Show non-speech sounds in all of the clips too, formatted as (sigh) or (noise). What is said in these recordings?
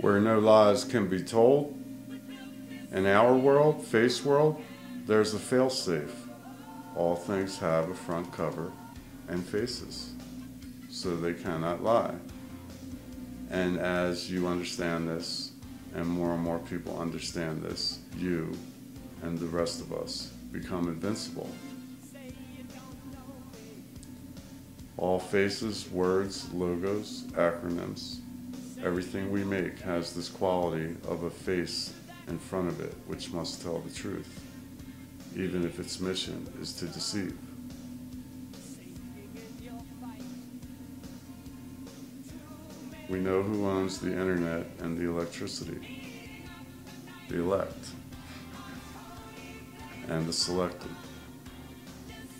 Where no lies can be told, in our world, face world, there's a failsafe. All things have a front cover and faces, so they cannot lie. And as you understand this, and more and more people understand this, you and the rest of us become invincible. All faces, words, logos, acronyms, everything we make has this quality of a face in front of it which must tell the truth, even if its mission is to deceive. We know who owns the internet and the electricity the elect, and the selected,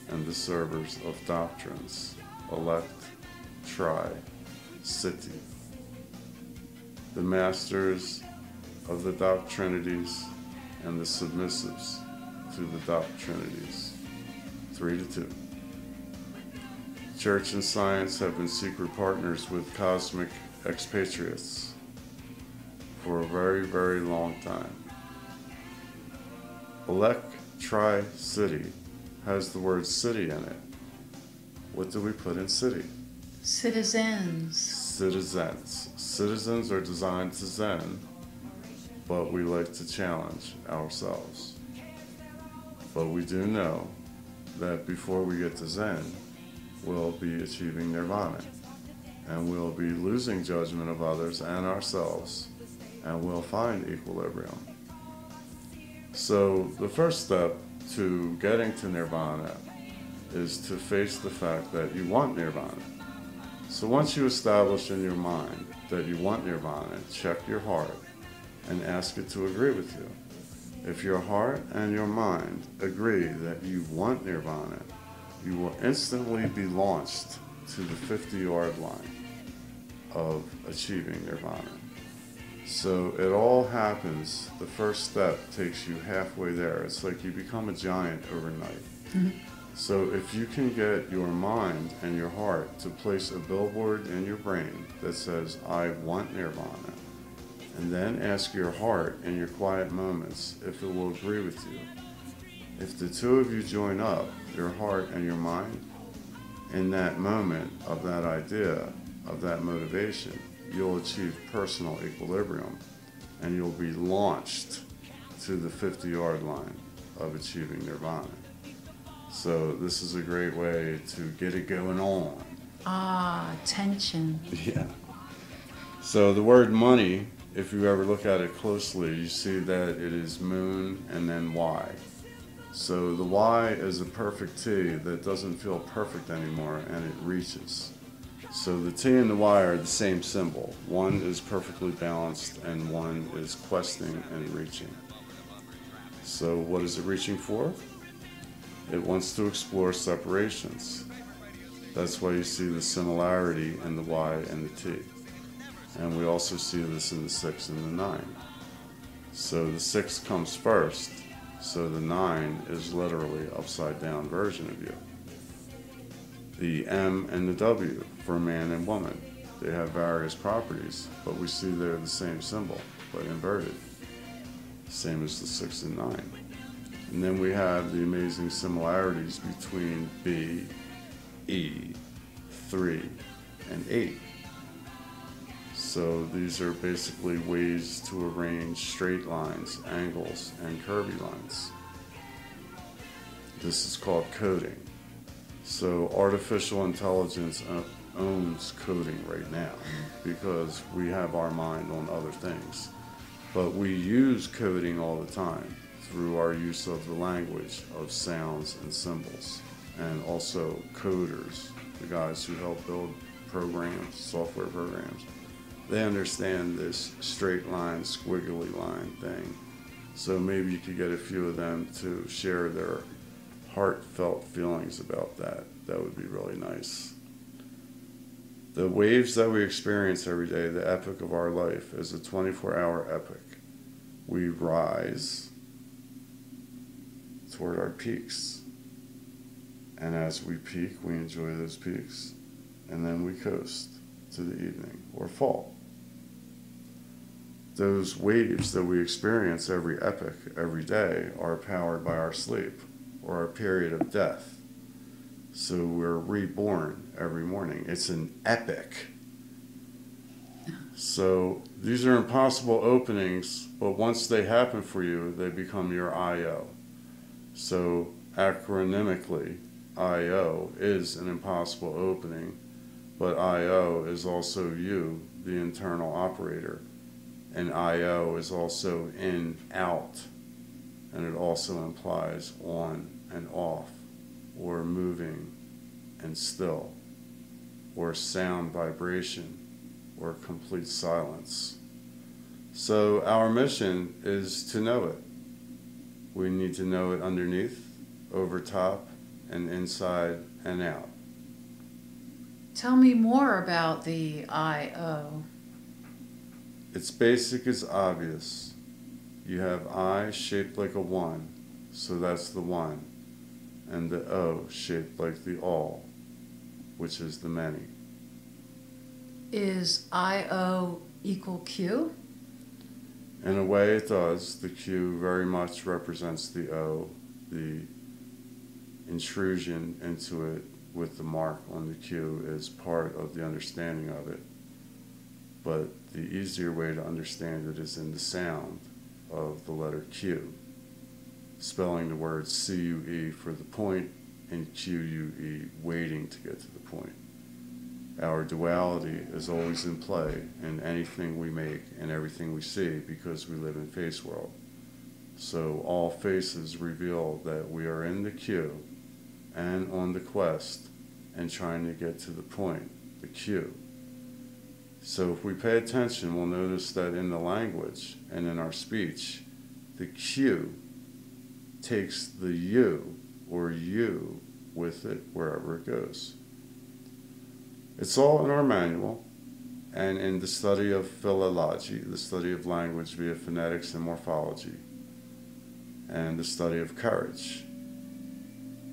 and the servers of doctrines, elect, tri, city, the masters of the doctrinities and the submissives to the doctrinities, three to two. Church and science have been secret partners with cosmic expatriates for a very, very long time. Elect Tri City has the word city in it. What do we put in city? Citizens. Citizens. Citizens are designed to zen, but we like to challenge ourselves. But we do know that before we get to zen, we'll be achieving nirvana. And we'll be losing judgment of others and ourselves and we'll find equilibrium. So, the first step to getting to nirvana is to face the fact that you want nirvana. So, once you establish in your mind that you want nirvana, check your heart and ask it to agree with you. If your heart and your mind agree that you want nirvana, you will instantly be launched to the 50 yard line of achieving nirvana. So it all happens. The first step takes you halfway there. It's like you become a giant overnight. Mm-hmm. So if you can get your mind and your heart to place a billboard in your brain that says, I want nirvana, and then ask your heart in your quiet moments if it will agree with you. If the two of you join up, your heart and your mind, in that moment of that idea, of that motivation, you'll achieve personal equilibrium and you'll be launched to the 50 yard line of achieving nirvana. So, this is a great way to get it going on. Ah, tension. (laughs) Yeah. So, the word money, if you ever look at it closely, you see that it is moon and then Y. So, the Y is a perfect T that doesn't feel perfect anymore and it reaches. So the T and the Y are the same symbol. One is perfectly balanced and one is questing and reaching. So what is it reaching for? It wants to explore separations. That's why you see the similarity in the Y and the T. And we also see this in the 6 and the 9. So the 6 comes first, so the 9 is literally upside down version of you the M and the W for man and woman. They have various properties, but we see they're the same symbol, but inverted. Same as the 6 and 9. And then we have the amazing similarities between B, E, 3, and 8. So these are basically ways to arrange straight lines, angles, and curvy lines. This is called coding. So artificial intelligence owns coding right now because we have our mind on other things. But we use coding all the time through our use of the language of sounds and symbols. And also coders, the guys who help build programs, software programs. They understand this straight line, squiggly line thing. So maybe you could get a few of them to share their heartfelt feelings about that. That would be really nice. The waves that we experience every day, the epic of our life, is a 24 hour epic. We rise toward our peaks. And as we peak, we enjoy those peaks. and then we coast to the evening or fall. Those waves that we experience every epoch, every day, are powered by our sleep or our period of death. So we're reborn every morning. It's an epic. So these are impossible openings, but once they happen for you, they become your IO. So acronymically, IO is an impossible opening, but IO is also you, the internal operator. And IO is also in, out, and it also implies on and off, or moving and still, or sound vibration, or complete silence. So our mission is to know it. We need to know it underneath, over top, and inside and out. Tell me more about the I-O. It's basic as obvious. You have I shaped like a one, so that's the one, and the O shaped like the all, which is the many. Is I-O equal Q? In a way, it does. The Q very much represents the O, the intrusion into it with the mark on the Q is part of the understanding of it. But the easier way to understand it is in the sound of the letter Q, spelling the word C U E for the point and Q U E waiting to get to the point. Our duality is always in play in anything we make and everything we see because we live in face world. So all faces reveal that we are in the queue and on the quest and trying to get to the point, the Q. So if we pay attention, we'll notice that in the language and in our speech, the Q takes the you or you with it wherever it goes. It's all in our manual and in the study of philology, the study of language via phonetics and morphology, and the study of courage.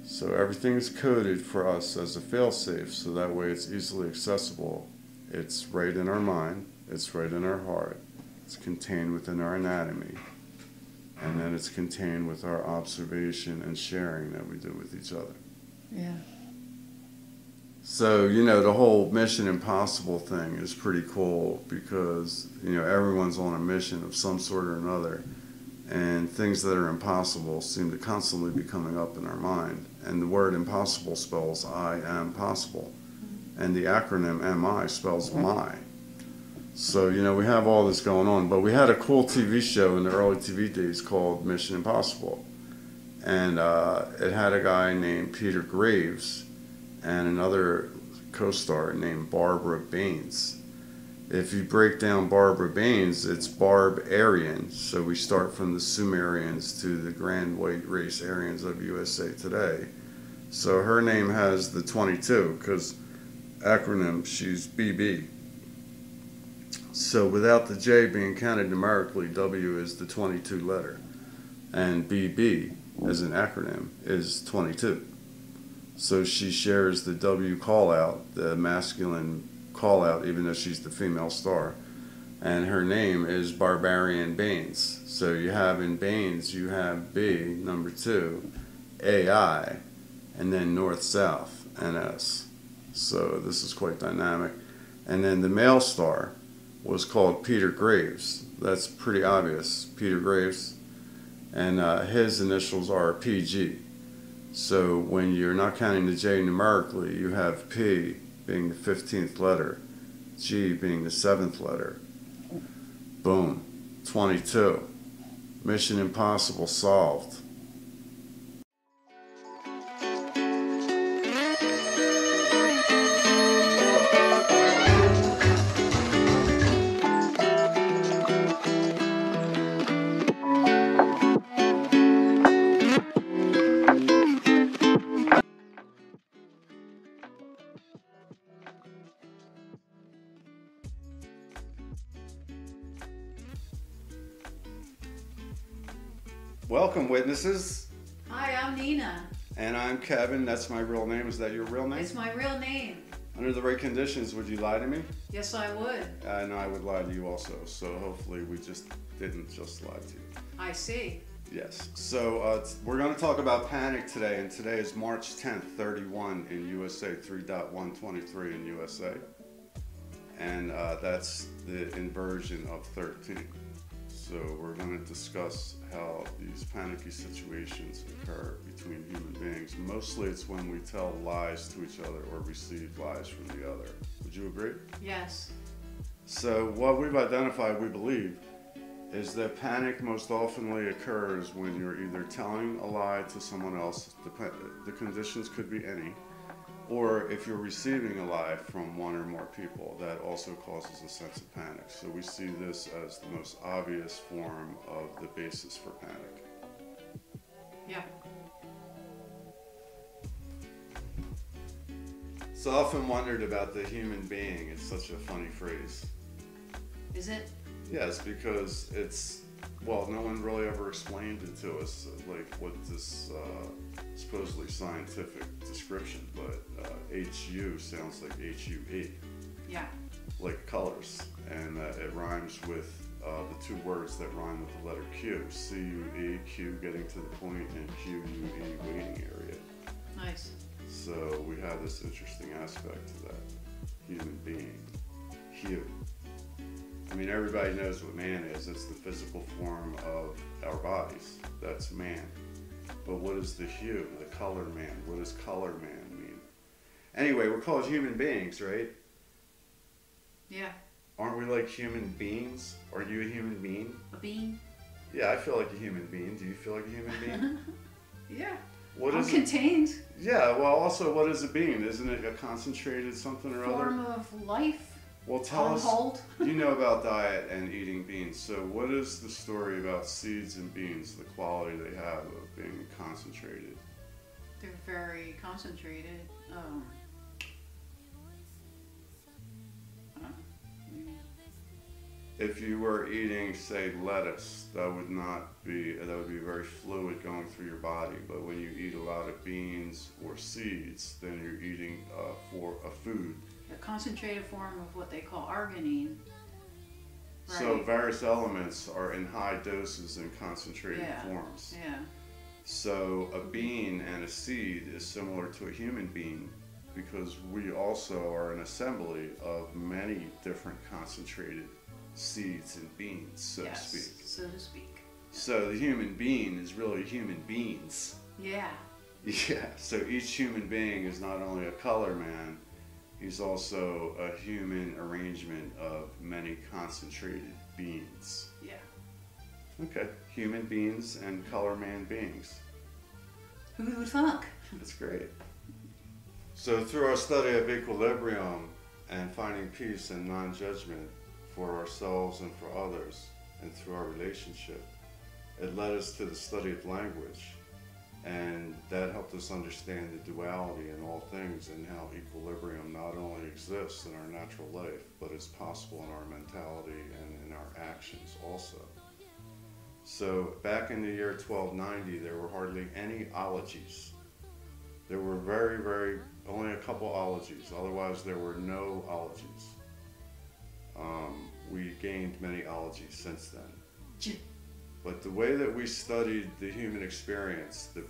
So everything is coded for us as a failsafe, so that way it's easily accessible. It's right in our mind, it's right in our heart, it's contained within our anatomy, and then it's contained with our observation and sharing that we do with each other. Yeah. So, you know, the whole Mission Impossible thing is pretty cool because, you know, everyone's on a mission of some sort or another. And things that are impossible seem to constantly be coming up in our mind. And the word impossible spells I am possible. And the acronym MI spells my. So, you know, we have all this going on. But we had a cool TV show in the early TV days called Mission Impossible. And uh, it had a guy named Peter Graves and another co-star named Barbara Baines. If you break down Barbara Baines, it's Barb Aryan. So we start from the Sumerians to the grand white race Aryans of USA today. So her name has the 22 because acronym she's BB. So without the J being counted numerically, W is the 22 letter, and BB as an acronym is 22. So she shares the W call out, the masculine call out, even though she's the female star. And her name is Barbarian Baines. So you have in Baines, you have B, number two, AI, and then North South, NS. So this is quite dynamic. And then the male star was called Peter Graves. That's pretty obvious, Peter Graves. And uh, his initials are PG. So when you're not counting the J numerically, you have P being the 15th letter, G being the 7th letter. Boom, 22. Mission impossible solved. Welcome, witnesses. Hi, I'm Nina. And I'm Kevin. That's my real name. Is that your real name? It's my real name. Under the right conditions, would you lie to me? Yes, I would. And I would lie to you also. So hopefully we just didn't just lie to you. I see. Yes. So uh, we're going to talk about panic today, and today is March 10th, 31 in USA, 3.123 in USA. And uh, that's the inversion of 13. So we're going to discuss how these panicky situations occur between human beings. Mostly it's when we tell lies to each other or receive lies from the other. Would you agree? Yes. So, what we've identified, we believe, is that panic most oftenly occurs when you're either telling a lie to someone else, dep- the conditions could be any, or if you're receiving a lie from one or more people, that also causes a sense of panic. So, we see this as the most obvious form of the basis for panic. Yeah. So, I often wondered about the human being. It's such a funny phrase. Is it? Yes, because it's well, no one really ever explained it to us, like what this uh, supposedly scientific description. But uh, HU sounds like HUE, Yeah. like colors, and uh, it rhymes with uh, the two words that rhyme with the letter Q: C-U-E, Q getting to the point, and Q-U-E waiting area. Nice. So we have this interesting aspect to that human being, hue. I mean, everybody knows what man is. It's the physical form of our bodies. That's man. But what is the hue, the color man? What does color man mean? Anyway, we're called human beings, right? Yeah. Aren't we like human beings? Are you a human being? A bean? Yeah, I feel like a human being. Do you feel like a human being? (laughs) Yeah. What I'm is it? contained. Yeah, well, also, what is a being? Isn't it a concentrated something or other? Form of life. Well, tell on us. hold. (laughs) you know about diet and eating beans. So, what is the story about seeds and beans? The quality they have of being concentrated. They're very concentrated. Um, If you were eating, say, lettuce, that would not be that would be very fluid going through your body. But when you eat a lot of beans or seeds, then you're eating uh, for a food. A concentrated form of what they call arginine. So Right. various elements are in high doses and concentrated Yeah. forms. Yeah. So a bean and a seed is similar to a human being because we also are an assembly of many different concentrated seeds and beans, so yes. to speak. So to speak. So the human being is really human beings. Yeah. (laughs) Yeah, so each human being is not only a color man, he's also a human arrangement of many concentrated beings. Yeah. Okay, human beings and color man beings. Who would thunk? That's great. So, through our study of equilibrium and finding peace and non judgment for ourselves and for others, and through our relationship, it led us to the study of language. And that helped us understand the duality in all things and how equilibrium not only exists in our natural life, but is possible in our mentality and in our actions also. So, back in the year 1290, there were hardly any ologies. There were very, very, only a couple ologies. Otherwise, there were no ologies. Um, we gained many ologies since then. But the way that we studied the human experience, the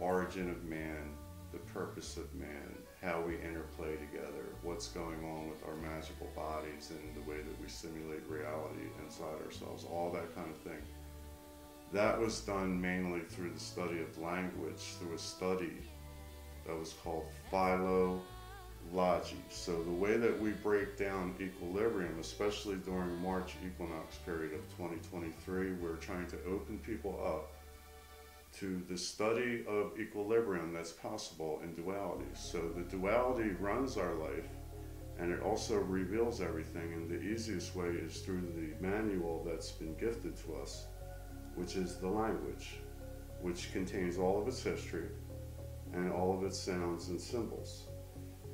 origin of man, the purpose of man, how we interplay together, what's going on with our magical bodies, and the way that we simulate reality inside ourselves, all that kind of thing. That was done mainly through the study of language, through a study that was called So the way that we break down equilibrium, especially during March equinox period of 2023, we're trying to open people up to the study of equilibrium that's possible in duality. So the duality runs our life and it also reveals everything and the easiest way is through the manual that's been gifted to us, which is the language, which contains all of its history and all of its sounds and symbols.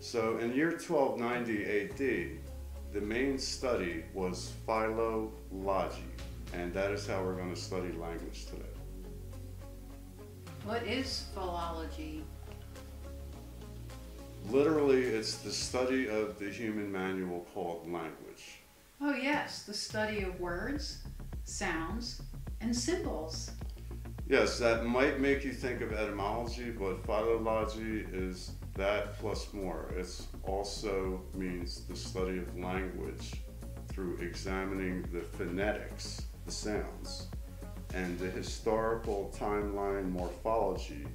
So in year 1290 AD, the main study was philology, and that is how we're going to study language today. What is philology? Literally, it's the study of the human manual called language. Oh, yes, the study of words, sounds, and symbols. Yes, that might make you think of etymology, but philology is that plus more. It also means the study of language through examining the phonetics, the sounds, and the historical timeline morphology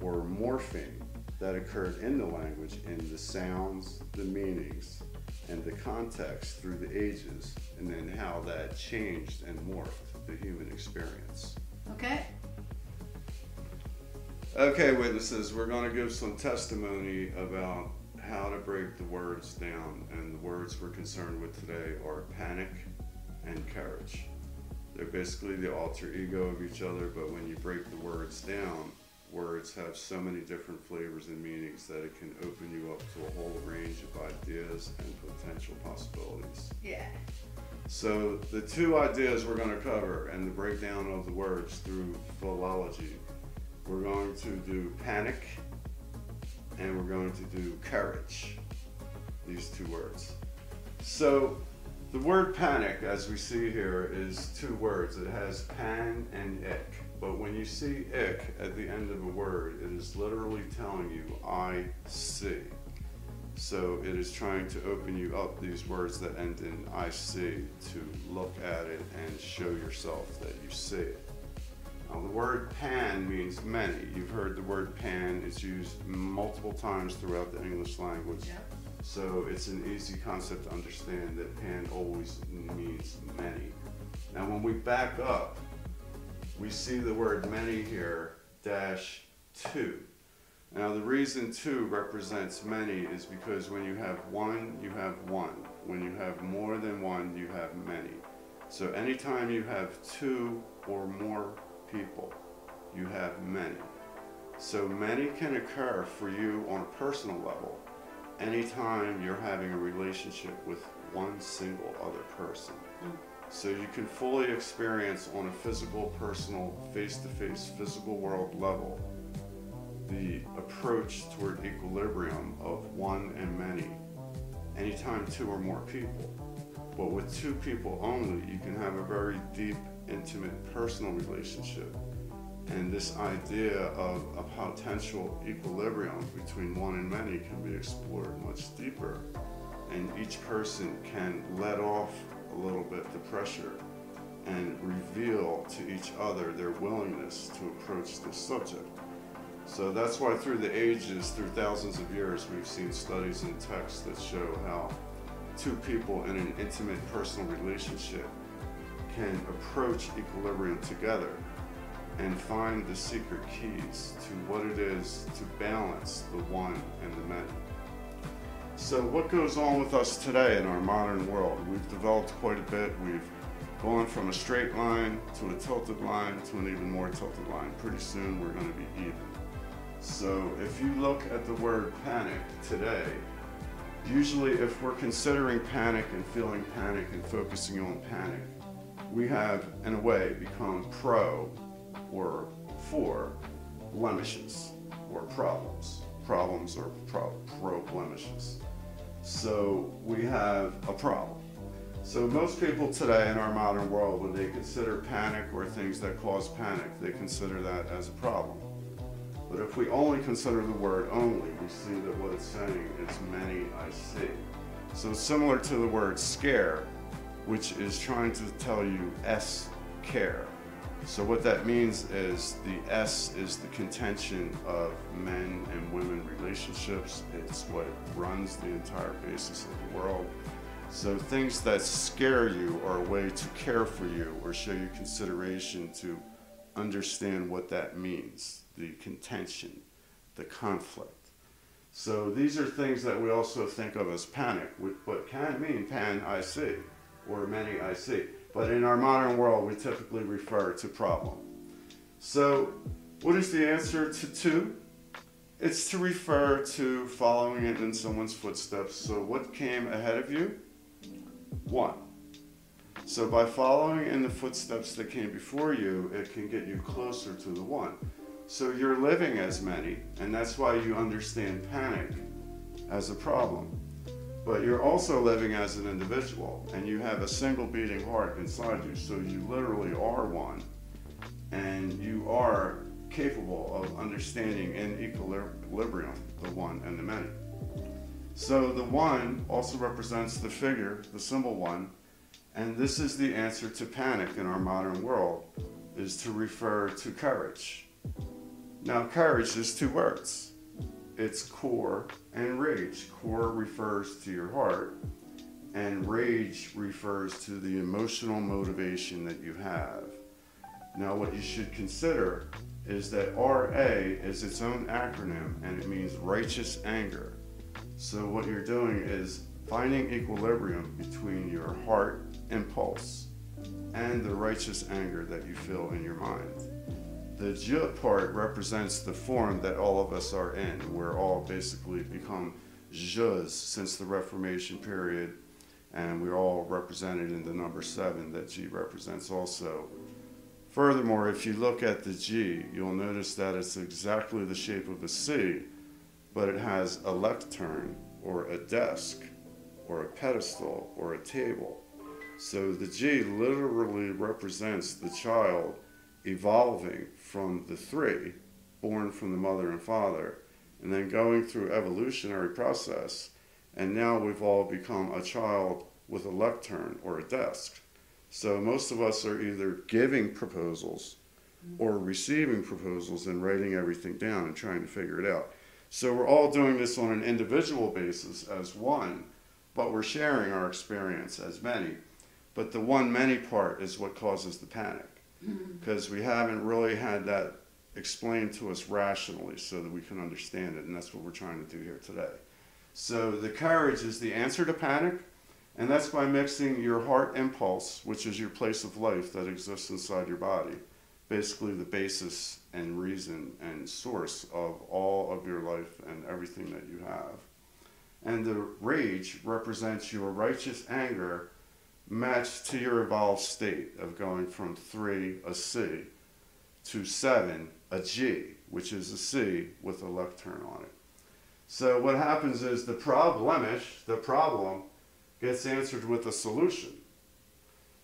or morphing that occurred in the language in the sounds, the meanings, and the context through the ages, and then how that changed and morphed the human experience. Okay. Okay, witnesses, we're going to give some testimony about how to break the words down, and the words we're concerned with today are panic and courage. They're basically the alter ego of each other, but when you break the words down, words have so many different flavors and meanings that it can open you up to a whole range of ideas and potential possibilities. Yeah. So, the two ideas we're going to cover and the breakdown of the words through philology we're going to do panic and we're going to do courage. These two words. So, the word panic, as we see here, is two words. It has pan and ick. But when you see ick at the end of a word, it is literally telling you, I see. So it is trying to open you up these words that end in I see to look at it and show yourself that you see it. Now, the word pan means many. You've heard the word pan, it's used multiple times throughout the English language. So it's an easy concept to understand that pan always means many. Now, when we back up, we see the word many here, dash two. Now, the reason two represents many is because when you have one, you have one. When you have more than one, you have many. So, anytime you have two or more people, you have many. So, many can occur for you on a personal level anytime you're having a relationship with one single other person. Mm. So you can fully experience on a physical, personal, face to face, physical world level the approach toward equilibrium of one and many anytime two or more people. But with two people only, you can have a very deep, intimate, personal relationship. And this idea of a potential equilibrium between one and many can be explored much deeper. And each person can let off a little bit the pressure and reveal to each other their willingness to approach this subject. So that's why through the ages, through thousands of years, we've seen studies and texts that show how two people in an intimate personal relationship can approach equilibrium together and find the secret keys to what it is to balance the one and the many. So, what goes on with us today in our modern world? We've developed quite a bit. We've gone from a straight line to a tilted line to an even more tilted line. Pretty soon, we're going to be even. So, if you look at the word panic today, usually if we're considering panic and feeling panic and focusing on panic, we have, in a way, become pro or for blemishes or problems. Problems or pro, pro blemishes. So we have a problem. So most people today in our modern world, when they consider panic or things that cause panic, they consider that as a problem. But if we only consider the word only, we see that what it's saying is many I see. So similar to the word scare, which is trying to tell you S care. So what that means is the S is the contention of men and women relationships. It's what runs the entire basis of the world. So things that scare you are a way to care for you or show you consideration to understand what that means, the contention, the conflict. So these are things that we also think of as panic, but can mean pan I see or many I see. But in our modern world, we typically refer to problem. So, what is the answer to two? It's to refer to following it in someone's footsteps. So, what came ahead of you? One. So, by following in the footsteps that came before you, it can get you closer to the one. So, you're living as many, and that's why you understand panic as a problem. But you're also living as an individual and you have a single beating heart inside you. So you literally are one and you are capable of understanding in equilibrium the one and the many. So the one also represents the figure, the symbol one, and this is the answer to panic in our modern world, is to refer to courage. Now courage is two words. It's core and rage. Core refers to your heart, and rage refers to the emotional motivation that you have. Now what you should consider is that RA is its own acronym and it means righteous anger. So what you're doing is finding equilibrium between your heart impulse and the righteous anger that you feel in your mind. The J part represents the form that all of us are in. We're all basically become Jus since the Reformation period, and we're all represented in the number seven that G represents also. Furthermore, if you look at the G, you'll notice that it's exactly the shape of a C, but it has a lectern or a desk or a pedestal or a table. So the G literally represents the child evolving from the three, born from the mother and father, and then going through evolutionary process, and now we've all become a child with a lectern or a desk. So most of us are either giving proposals or receiving proposals and writing everything down and trying to figure it out. So we're all doing this on an individual basis as one, but we're sharing our experience as many. But the one many part is what causes the panic Mm-hmm. because we haven't really had that explained to us rationally so that we can understand it, and that's what we're trying to do here today. So the courage is the answer to panic, and that's by mixing your heart impulse, which is your place of life that exists inside your body, basically the basis and reason and source of all of your life and everything that you have. And the rage represents your righteous anger matched to your evolved state of going from three, a C, to seven, a G, which is a C with a left turn on it. So what happens is the problemish, the problem, gets answered with a solution.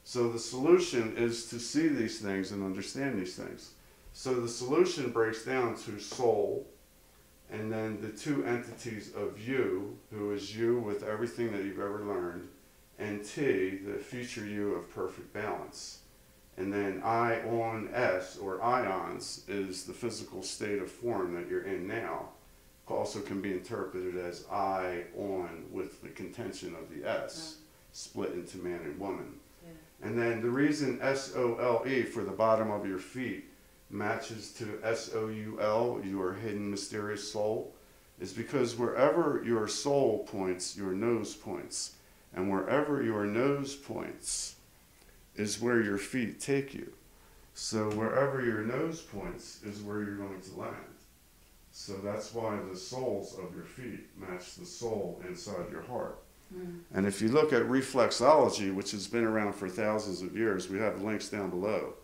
So the solution is to see these things and understand these things. So the solution breaks down to soul, and then the two entities of you, who is you with everything that you've ever learned, and T, the future you of perfect balance. And then I on S, or ions, is the physical state of form that you're in now. Also can be interpreted as I on with the contention of the S, split into man and woman. And then the reason S O L E for the bottom of your feet matches to S O U L, your hidden mysterious soul, is because wherever your soul points, your nose points. And wherever your nose points is where your feet take you. So wherever your nose points is where you're going to land. So that's why the soles of your feet match the soul inside your heart. Hmm. And if you look at reflexology, which has been around for thousands of years, we have links down below.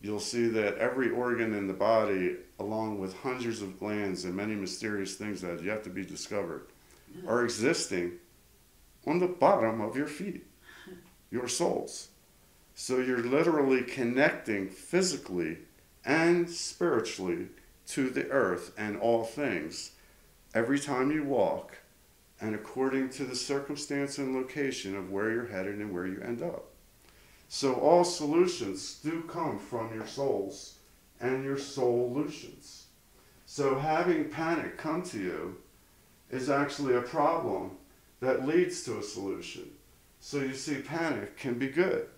You'll see that every organ in the body, along with hundreds of glands and many mysterious things that have yet to be discovered, are hmm. existing on the bottom of your feet, your soles. So you're literally connecting physically and spiritually to the earth and all things every time you walk and according to the circumstance and location of where you're headed and where you end up. So all solutions do come from your souls and your solutions. So having panic come to you is actually a problem that leads to a solution. So you see, panic can be good.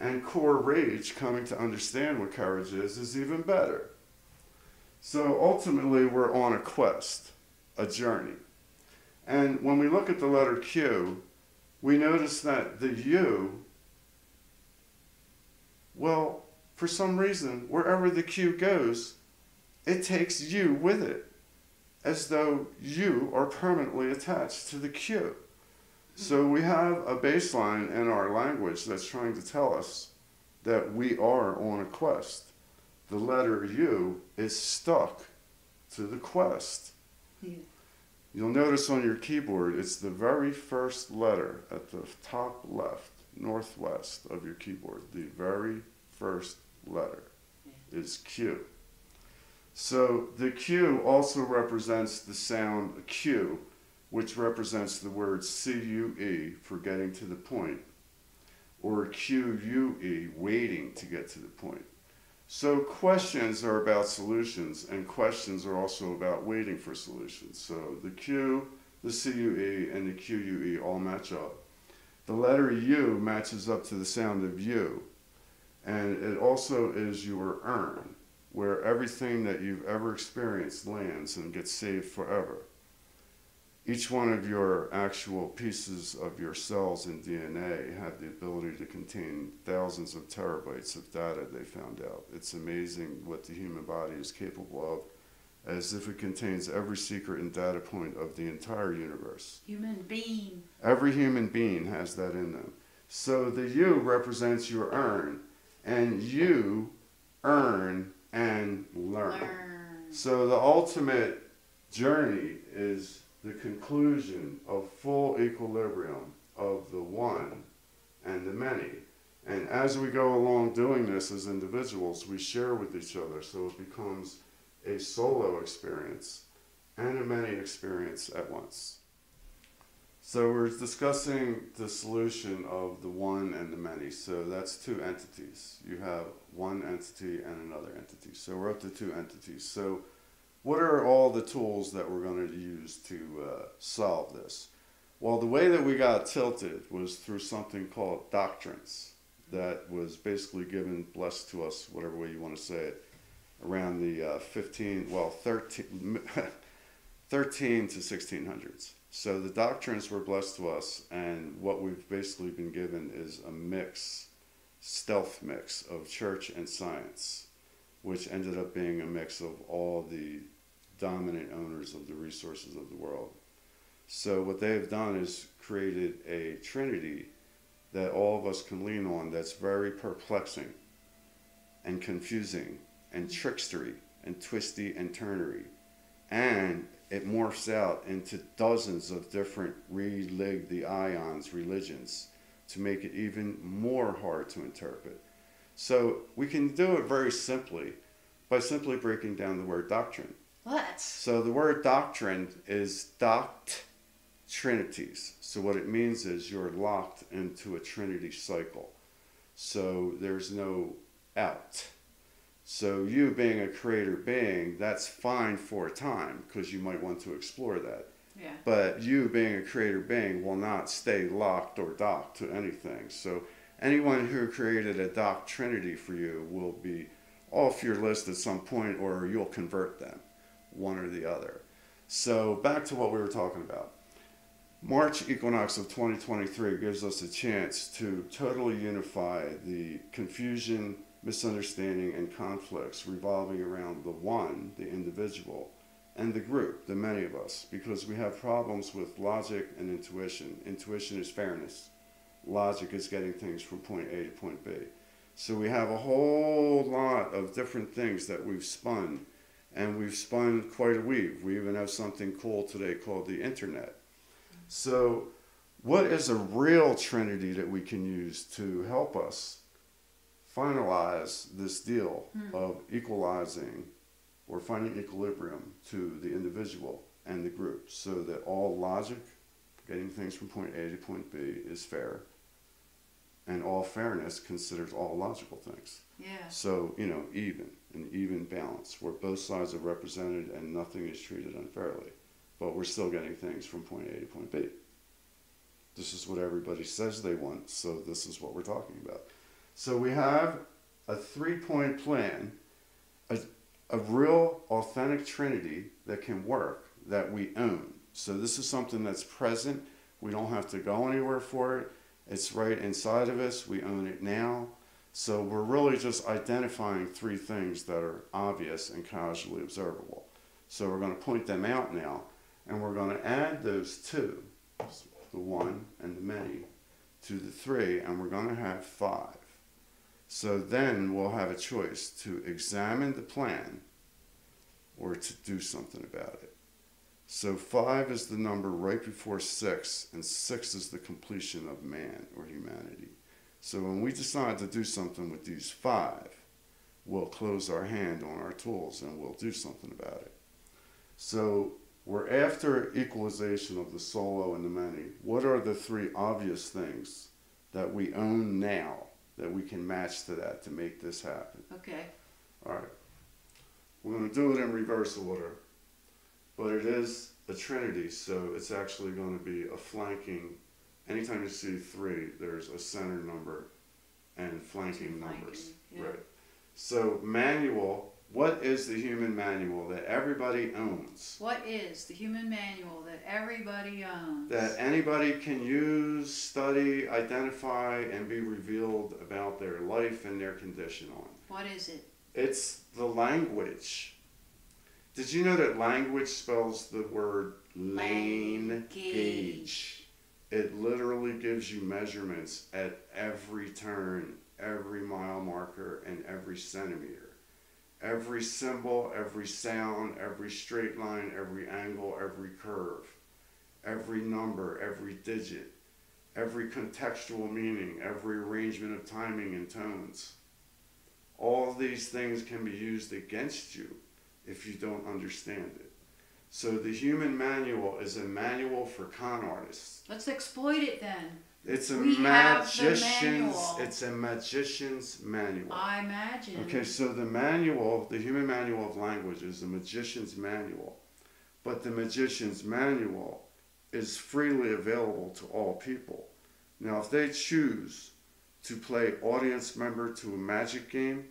And core rage, coming to understand what courage is, is even better. So ultimately, we're on a quest, a journey. And when we look at the letter Q, we notice that the U, well, for some reason, wherever the Q goes, it takes you with it, as though you are permanently attached to the Q. So we have a baseline in our language that's trying to tell us that we are on a quest. The letter U is stuck to the quest. Yeah. You'll notice on your keyboard, it's the very first letter at the top left, northwest of your keyboard. The very first letter is Q. So the Q also represents the sound Q, which represents the word C-U-E for getting to the point, or Q-U-E, waiting to get to the point. So questions are about solutions, and questions are also about waiting for solutions. So the Q, the CUE, and the QUE all match up. The letter U matches up to the sound of U, and it also is your urn, where everything that you've ever experienced lands and gets saved forever. Each one of your actual pieces of your cells and DNA have the ability to contain thousands of terabytes of data they found out. It's amazing what the human body is capable of, as if it contains every secret and data point of the entire universe. Human being. Every human being has that in them. So the U represents your earn, and you earn and learn. Learn. So the ultimate journey is the conclusion of full equilibrium of the one and the many. And as we go along doing this as individuals, we share with each other. So it becomes a solo experience and a many experience at once. So we're discussing the solution of the one and the many. So that's two entities. You have one entity and another entity. So we're up to two entities. So what are all the tools that we're going to use to uh, solve this? Well, the way that we got tilted was through something called doctrines that was basically given, blessed to us, whatever way you want to say it, around the uh, 15, well, 13, (laughs) 13 to 1600s. So the doctrines were blessed to us, and what we've basically been given is a mix, stealth mix of church and science, which ended up being a mix of all the dominant owners of the resources of the world. So what they have done is created a trinity that all of us can lean on that's very perplexing and confusing and trickstery and twisty and turnery. And it morphs out into dozens of different religue the ions religions to make it even more hard to interpret. So we can do it very simply by simply breaking down the word doctrine. Let's. So the word doctrine is doct trinities. So what it means is you're locked into a trinity cycle. So there's no out. So you being a creator being, that's fine for a time because you might want to explore that. Yeah. But you being a creator being will not stay locked or docked to anything. So anyone who created a doc trinity for you will be off your list at some point or you'll convert them, one or the other. So back to what we were talking about. March equinox of 2023 gives us a chance to totally unify the confusion, misunderstanding, and conflicts revolving around the one, the individual, and the group, the many of us, because we have problems with logic and intuition. Intuition is fairness, logic is getting things from point A to point B. So we have a whole lot of different things that we've spun, and we've spun quite a weave. We even have something cool today called the internet. So, what is a real trinity that we can use to help us finalize this deal hmm. of equalizing or finding equilibrium to the individual and the group so that all logic, getting things from point A to point B, is fair, and all fairness considers all logical things. Yeah. So, you know, even, an even balance where both sides are represented and nothing is treated unfairly. But we're still getting things from point A to point B. This is what everybody says they want, so this is what we're talking about. So we have a three point plan, a, a real authentic trinity that can work, that we own. So this is something that's present. We don't have to go anywhere for it. It's right inside of us. We own it now. So we're really just identifying three things that are obvious and casually observable. So we're going to point them out now, and we're going to add those two, the one and the many, to the three, and we're going to have five. So then we'll have a choice to examine the plan or to do something about it. So five is the number right before six, and six is the completion of man or humanity. So when we decide to do something with these five, we'll close our hand on our tools and we'll do something about it. So we're after equalization of the solo and the many. What are the three obvious things that we own now that we can match to that to make this happen? Okay. All right. We're going to do it in reverse order, but it is a trinity, so it's actually going to be a flanking. Anytime you see three, there's a center number and flanking flanking, numbers. yeah. Right. So, manual. What is the human manual that everybody owns? What is the human manual that everybody owns? That anybody can use, study, identify, and be revealed about their life and their condition on. What is it? It's the language. Did you know that language spells the word lane gauge. It literally gives you measurements at every turn, every mile marker, and every centimeter. Every symbol, every sound, every straight line, every angle, every curve, every number, every digit, every contextual meaning, every arrangement of timing and tones. All these things can be used against you if you don't understand it. So the human manual is a manual for con artists. Let's exploit it then. It's a We have the magician's manual. it's a magician's manual. I imagine. Okay, so the manual, the human manual of language is the magician's manual. But the magician's manual is freely available to all people. Now, if they choose to play audience member to a magic game,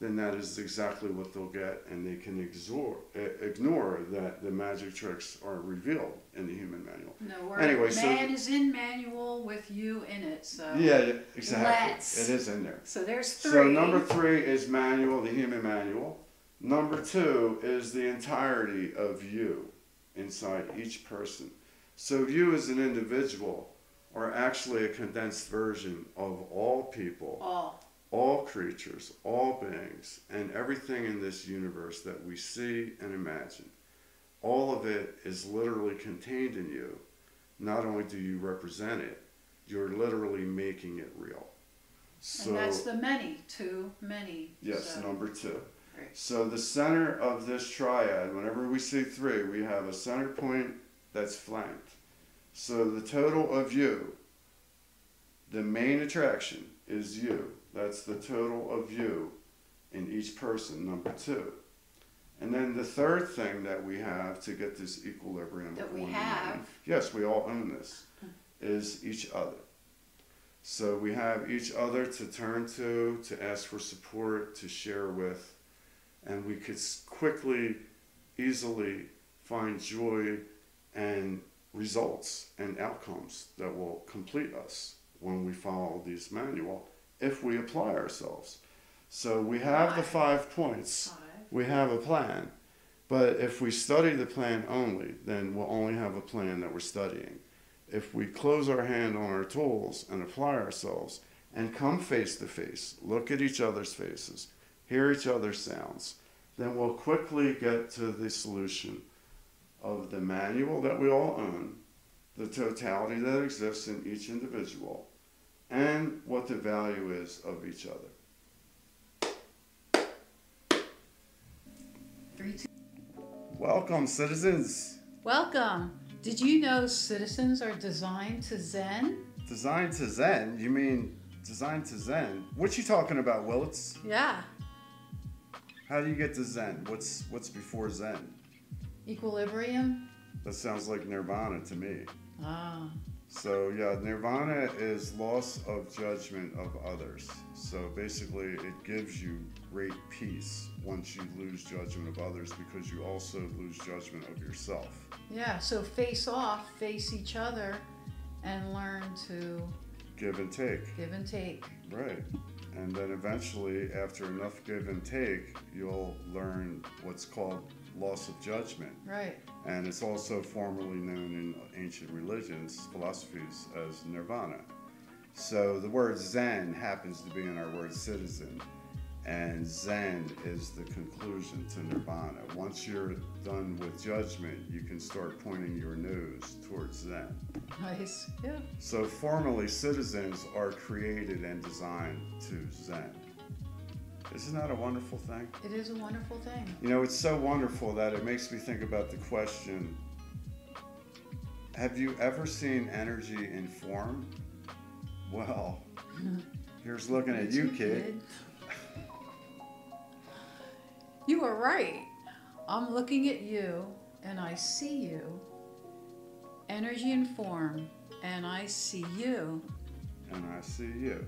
then that is exactly what they'll get, and they can exor- uh, ignore that the magic tricks are revealed in the human manual. No, we're, Anyway, so- man is in manual with you in it. So Yeah, yeah, exactly. Let's. It is in there. So there's three. So number three is manual, the human manual. Number two is the entirety of you inside each person. So you as an individual are actually a condensed version of all people, all. All creatures, all beings, and everything in this universe that we see and imagine. All of it is literally contained in you. Not only do you represent it, you're literally making it real. So and that's the many. Too many. Yes, so. number two. So the center of this triad, whenever we see three, we have a center point that's flanked. So the total of you, the main attraction is you. That's the total of you in each person, number two. And then the third thing that we have to get this equilibrium That we have. yes, we all own this, is each other. So we have each other to turn to, to ask for support, to share with, and we could quickly, easily find joy and results and outcomes that will complete us when we follow this manual if we apply ourselves. So we have the five points we have a plan. But if we study the plan only, then we'll only have a plan that we're studying. If we close our hand on our tools and apply ourselves and come face to face, look at each other's faces, hear each other's sounds, then we'll quickly get to the solution of the manual that we all own, the totality that exists in each individual, and what the value is of each other. Three, two. Welcome, citizens! Welcome. Did you know citizens are designed to Zen? Designed to Zen? You mean designed to Zen? What you talking about, Willis? Yeah. How do you get to Zen? What's what's before Zen? Equilibrium. That sounds like Nirvana to me. Ah. So yeah, Nirvana is loss of judgment of others. So basically, it gives you great peace once you lose judgment of others because you also lose judgment of yourself. Yeah. So face off, face each other, and learn to Give and take. give and take. Right. And then eventually, after enough give and take, you'll learn what's called loss of judgment. Right. And it's also formerly known in ancient religions, philosophies, as nirvana. So the word Zen happens to be in our word citizen. And Zen is the conclusion to Nirvana. Once you're done with judgment, you can start pointing your nose towards Zen. Nice. Yeah. So, formally, citizens are created and designed to Zen. Isn't that a wonderful thing? It is a wonderful thing. You know, it's so wonderful that it makes me think about the question Have you ever seen energy in form? Well, (laughs) here's looking at you, kid. You are right. I'm looking at you and I see you. Energy and form, and I see you. And I see you.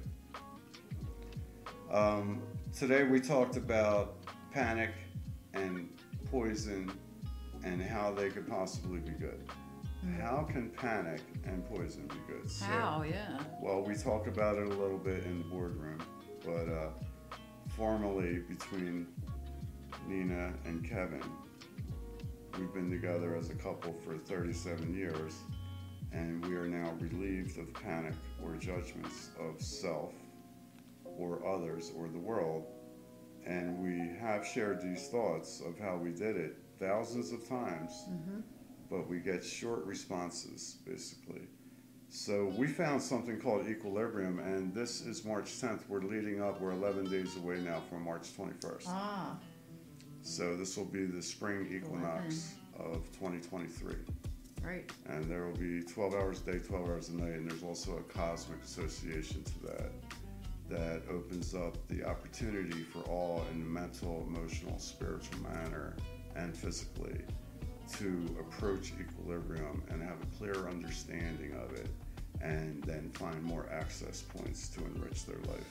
Um, today we talked about panic and poison and how they could possibly be good. How can panic and poison be good? So- How? Yeah. Well, we talk about it a little bit in the boardroom, but uh, formally between Nina and Kevin, we've been together as a couple for 37 years, and we are now relieved of panic or judgments of self or others or the world. And we have shared these thoughts of how we did it thousands of times, but we get short responses basically. So we found something called equilibrium, and this is March 10th. We're leading up. We're 11 days away now from March 21st. Ah, So this will be the spring equinox of 2023, right. and there will be 12 hours a day, 12 hours a night, and there's also a cosmic association to that that opens up the opportunity for all in a mental, emotional, spiritual manner, and physically to approach equilibrium and have a clear understanding of it and then find more access points to enrich their life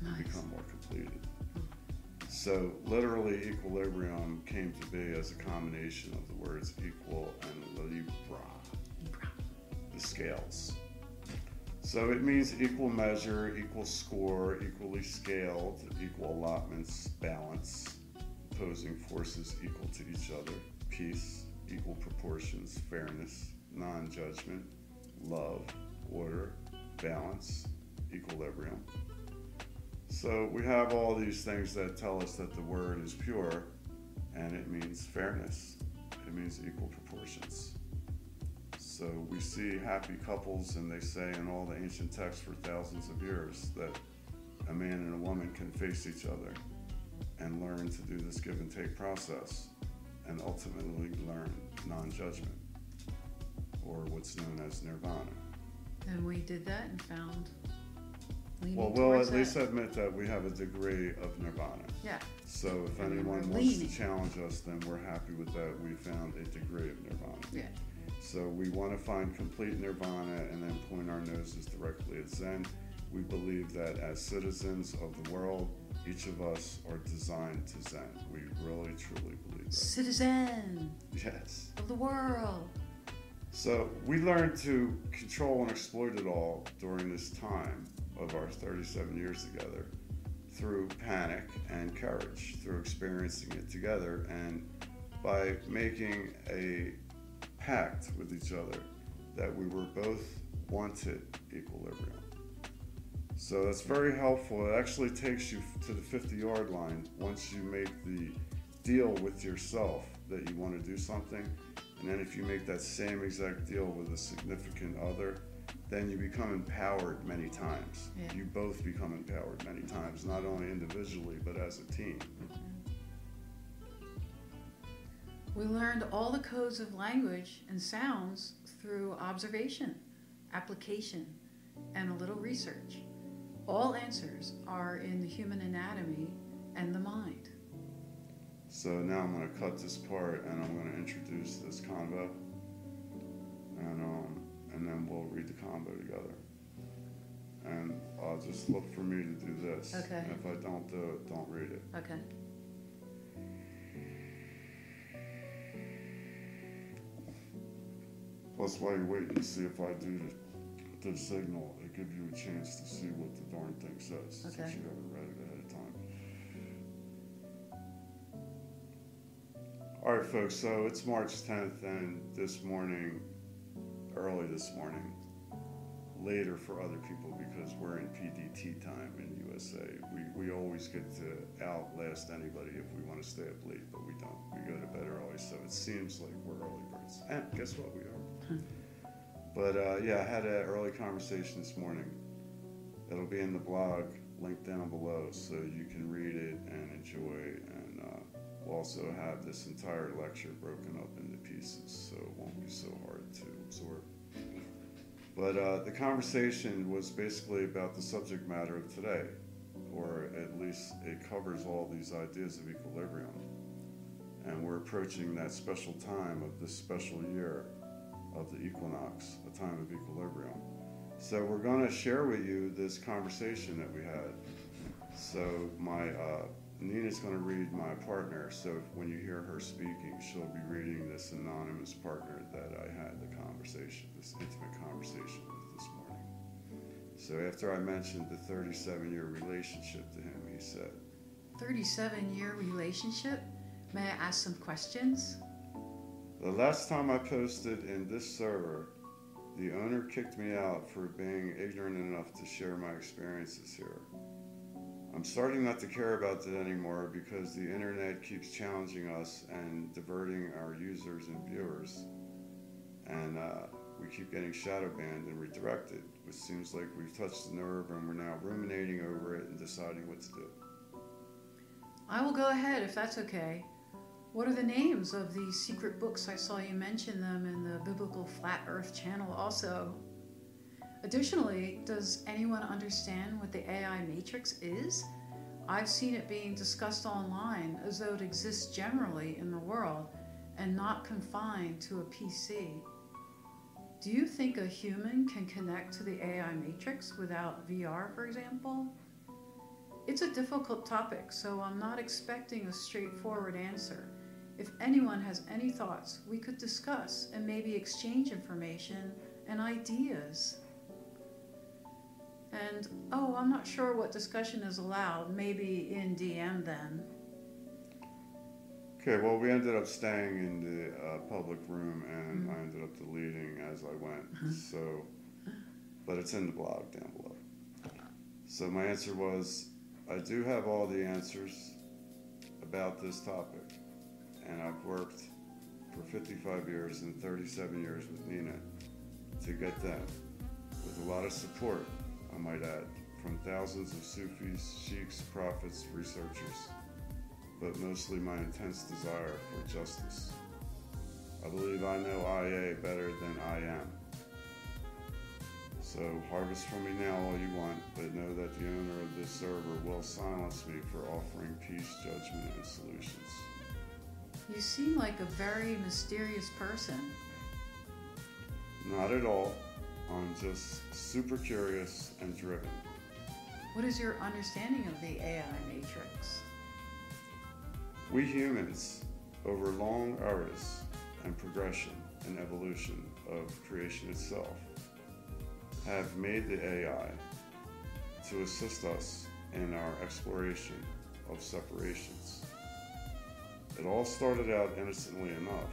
and become more completed. So, literally, equilibrium came to be as a combination of the words equal and libra, the scales. So, it means equal measure, equal score, equally scaled, equal allotments, balance, opposing forces equal to each other, peace, equal proportions, fairness, non judgment, love, order, balance, equilibrium. So we have all these things that tell us that the word is pure and it means fairness. It means equal proportions. So we see happy couples and they say in all the ancient texts for thousands of years that a man and a woman can face each other and learn to do this give and take process and ultimately learn non-judgment or what's known as nirvana. And we did that and found. Well, we'll at least admit that we have a degree of nirvana. Yeah. So if anyone wants leaning. to challenge us, then we're happy with that. We found a degree of nirvana. Yeah. So we want to find complete nirvana and then point our noses directly at Zen. We believe that as citizens of the world, each of us are designed to Zen. We really truly believe that. Citizen Yes. of the world. So we learned to control and exploit it all during this time of our 37 years together through panic and courage, through experiencing it together, and by making a pact with each other that we were both wanted equilibrium. So that's very helpful. It actually takes you to the 50 yard line once you make the deal with yourself that you want to do something. And then if you make that same exact deal with a significant other, then you become empowered many times. Yeah. You both become empowered many times, not only individually, but as a team. We learned all the codes of language and sounds through observation, application, and a little research. All answers are in the human anatomy and the mind. So now I'm going to cut this part and I'm going to introduce this combo. And, um, and then we'll read the combo together. And I'll just look for me to do this. Okay. And if I don't do it, don't read it. Okay. Plus, while you're waiting to see if I do the, the signal, it gives you a chance to see what the darn thing says. Since you haven't read it ahead of time. All right, folks. So it's March 10th, and this morning, early this morning, later for other people because we're in PDT time in USA. We, we always get to outlast anybody if we want to stay up late, but we don't. We go to bed early, so it seems like we're early birds. And guess what? We are. But uh, yeah, I had an early conversation this morning. It'll be in the blog, linked down below, so you can read it and enjoy. And uh, we'll also have this entire lecture broken up into pieces, so it won't be so hard to absorb. But uh, the conversation was basically about the subject matter of today, or at least it covers all these ideas of equilibrium. And we're approaching that special time of this special year of the equinox, a time of equilibrium. So we're going to share with you this conversation that we had. So my uh, Nina's going to read my partner. So when you hear her speaking, she'll be reading this anonymous partner that I had the conversation, this intimate conversation with this morning. So after I mentioned the 37-year relationship to him, he said, 37 year relationship? May I ask some questions? The last time I posted in this server, the owner kicked me out for being ignorant enough to share my experiences here. I'm starting not to care about it anymore because the internet keeps challenging us and diverting our users and viewers. And uh, we keep getting shadow banned and redirected, which seems like we've touched the nerve and we're now ruminating over it and deciding what to do. I will go ahead if that's okay. What are the names of these secret books? I saw you mention them in the Biblical Flat Earth channel also. Additionally, does anyone understand what the AI matrix is? I've seen it being discussed online as though it exists generally in the world and not confined to a PC. Do you think a human can connect to the AI matrix without VR, for example? It's a difficult topic, so I'm not expecting a straightforward answer. If anyone has any thoughts, we could discuss and maybe exchange information and ideas. And oh, I'm not sure what discussion is allowed. Maybe in DM then. Okay, well, we ended up staying in the uh, public room and Mhm. I ended up deleting as I went. So, but it's in the blog down below. So, my answer was I do have all the answers about this topic. And I've worked for 55 years and 37 years with Nina to get them with a lot of support, I might add, from thousands of Sufis, sheiks, prophets, researchers but mostly my intense desire for justice. I believe I know IA better than I am. So harvest from me now all you want, but know that the owner of this server will silence me for offering peace, judgment, and solutions. You seem like a very mysterious person. Not at all. I'm just super curious and driven. What is your understanding of the AI matrix? We humans, over long eras and progression and evolution of creation itself, have made the AI to assist us in our exploration of separations. It all started out innocently enough,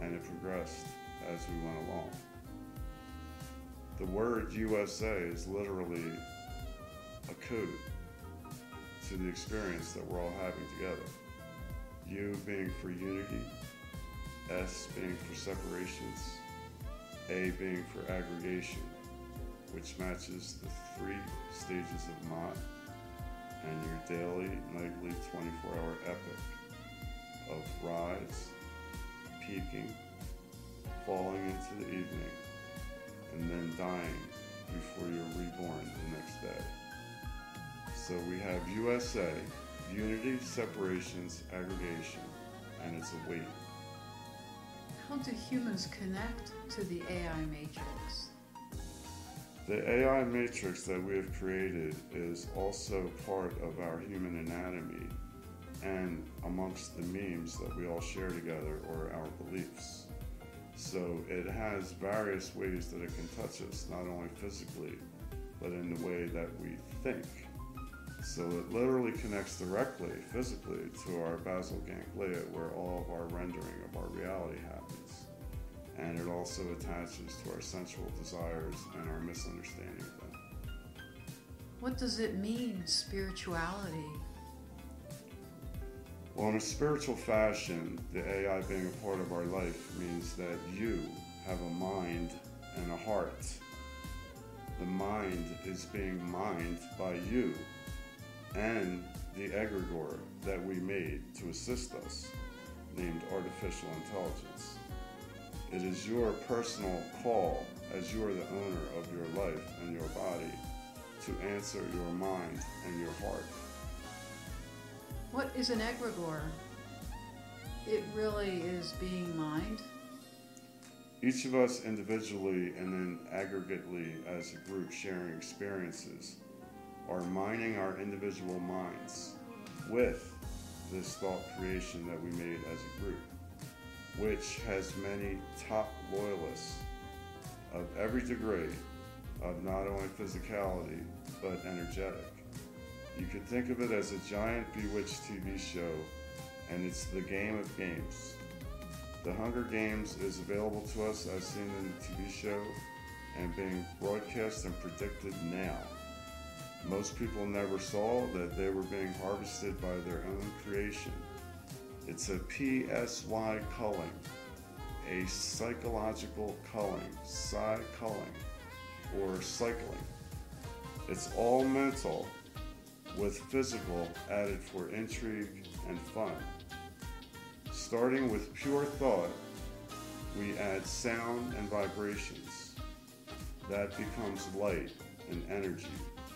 and it progressed as we went along. The word USA is literally a code to the experience that we're all having together. U being for unity, S being for separations, A being for aggregation, which matches the three stages of Mott and your daily, nightly, 24 hour epic of rise, peaking, falling into the evening, and then dying before you're reborn the next day. So we have USA, unity, separations, aggregation, and it's a weight. How do humans connect to the AI matrix? The AI matrix that we have created is also part of our human anatomy and amongst the memes that we all share together or our beliefs. So it has various ways that it can touch us, not only physically, but in the way that we think. So it literally connects directly, physically, to our basal ganglia, where all of our rendering of our reality happens. and it also attaches to our sensual desires and our misunderstanding of them. What does it mean, spirituality? Well, in a spiritual fashion, the AI being a part of our life means that you have a mind and a heart. The mind is being mined by you and the egregore that we made to assist us, named artificial intelligence. It is your personal call as you are the owner of your life and your body to answer your mind and your heart. What is an egregore? It really is being mined. Each of us individually and then aggregately as a group sharing experiences are mining our individual minds with this thought creation that we made as a group, which has many top loyalists of every degree of not only physicality but energetic. You could think of it as a giant bewitched TV show, and it's the game of games. The Hunger Games is available to us as seen in the TV show and being broadcast and predicted now. Most people never saw that they were being harvested by their own creation. It's a PSY culling, a psychological culling, psy culling, or cycling. It's all mental with physical added for intrigue and fun. Starting with pure thought, we add sound and vibrations. That becomes light and energy,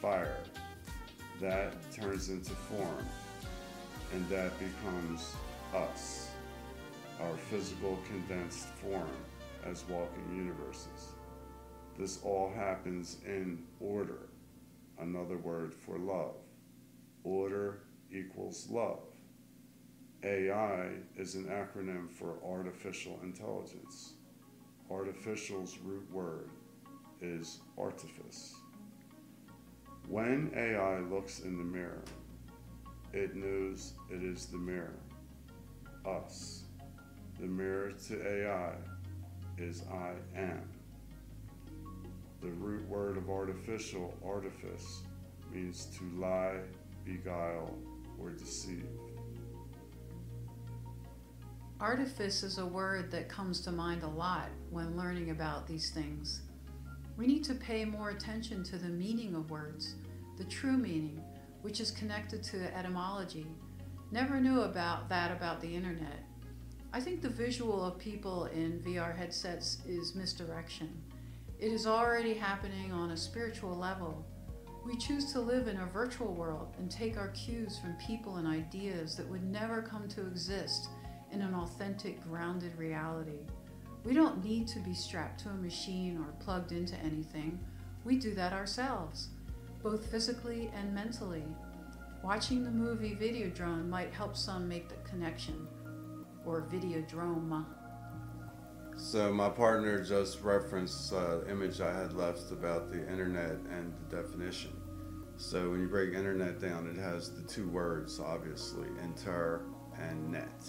fire. That turns into form, and that becomes us, our physical condensed form as walking universes. This all happens in order, another word for love. Order equals love. AI is an acronym for artificial intelligence. Artificial's root word is artifice. When AI looks in the mirror, it knows it is the mirror, us. The mirror to AI is I am. The root word of artificial, artifice, means to lie, beguile, or deceive. Artifice is a word that comes to mind a lot when learning about these things. We need to pay more attention to the meaning of words, the true meaning, which is connected to etymology. Never knew about that about the internet. I think the visual of people in VR headsets is misdirection. It is already happening on a spiritual level. We choose to live in a virtual world and take our cues from people and ideas that would never come to exist in an authentic, grounded reality. We don't need to be strapped to a machine or plugged into anything. We do that ourselves, both physically and mentally. Watching the movie "Video Videodrome might help some make the connection, or "Video Videodrome. So my partner just referenced uh, image I had left about the internet and the definition. So when you break internet down, it has the two words, obviously, inter and net.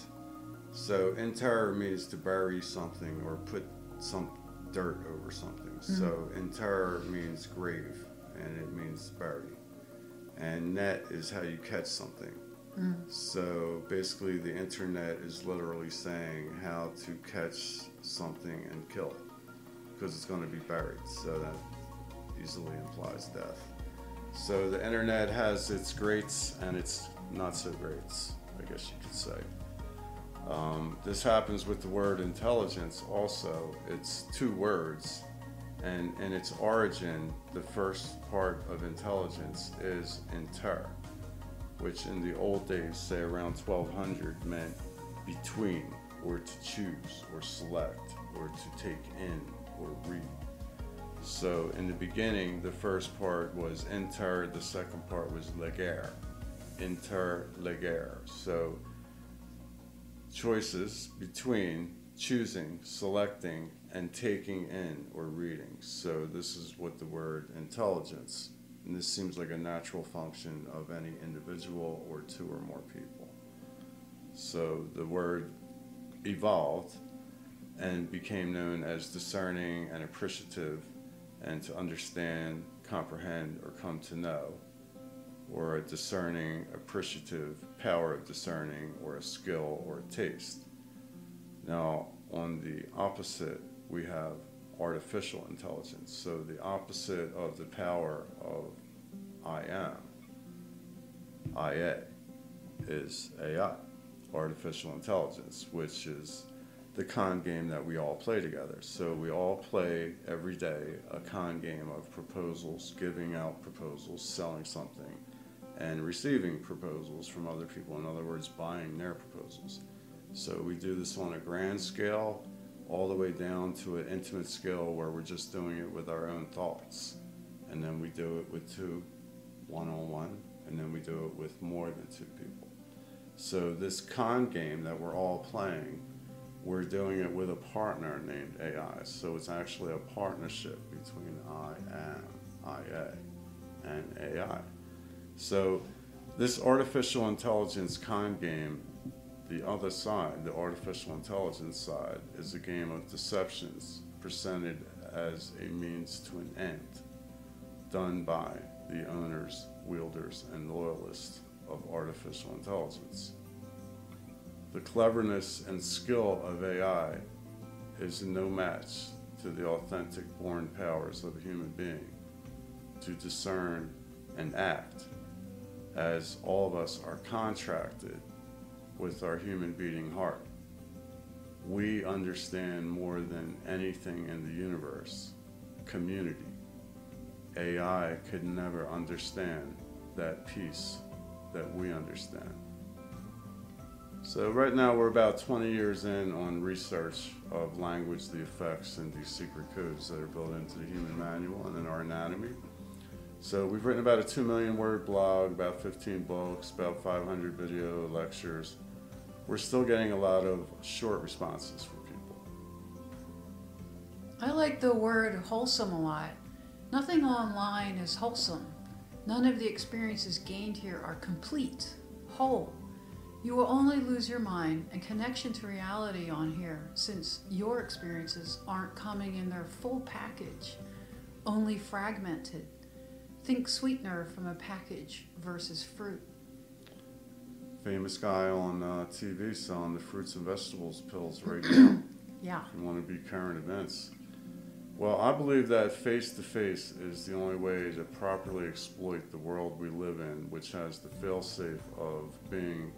So inter means to bury something or put some dirt over something. So inter means grave, and it means bury. And net is how you catch something. So basically, the internet is literally saying how to catch something and kill it because it's going to be buried. So that easily implies death. So the internet has its greats and its not so greats, I guess you could say. Um, this happens with the word intelligence also. It's two words, and in its origin, the first part of intelligence is inter, which in the old days, say around 1200, meant between, or to choose, or select, or to take in, or read. So in the beginning, the first part was inter, the second part was legere. Inter legere. So choices between choosing, selecting, and taking in or reading. So this is what the word intelligence, and this seems like a natural function of any individual or two or more people. So the word evolved and became known as discerning and appreciative and to understand, comprehend, or come to know, or a discerning, appreciative power of discerning, or a skill or a taste. Now, on the opposite, we have artificial intelligence. So, the opposite of the power of I am, IA, is AI, artificial intelligence, which is the con game that we all play together. So we all play every day a con game of proposals, giving out proposals, selling something, and receiving proposals from other people. In other words, buying their proposals. So we do this on a grand scale, all the way down to an intimate scale where we're just doing it with our own thoughts. And then we do it with two one on one, and then we do it with more than two people. So this con game that we're all playing we're doing it with a partner named AI. So it's actually a partnership between I am, IA, and AI. So this artificial intelligence con game, the other side, the artificial intelligence side, is a game of deceptions presented as a means to an end, done by the owners, wielders, and loyalists of artificial intelligence. The cleverness and skill of AI is no match to the authentic born powers of a human being to discern and act as all of us are contracted with our human beating heart. We understand more than anything in the universe community. AI could never understand that peace that we understand. So right now we're about 20 years in on research of language, the effects, and these secret codes that are built into the human manual and in our anatomy. So we've written about a 2 million word blog, about 15 books, about 500 video lectures. We're still getting a lot of short responses from people. I like the word wholesome a lot. Nothing online is wholesome. None of the experiences gained here are complete, whole. You will only lose your mind and connection to reality on here since your experiences aren't coming in their full package, only fragmented. Think sweetener from a package versus fruit. Famous guy on uh, TV selling the fruits and vegetables pills right now. (clears throat) Yeah. if you want to be current events. Well, I believe that face to face is the only way to properly exploit the world we live in, which has the failsafe of being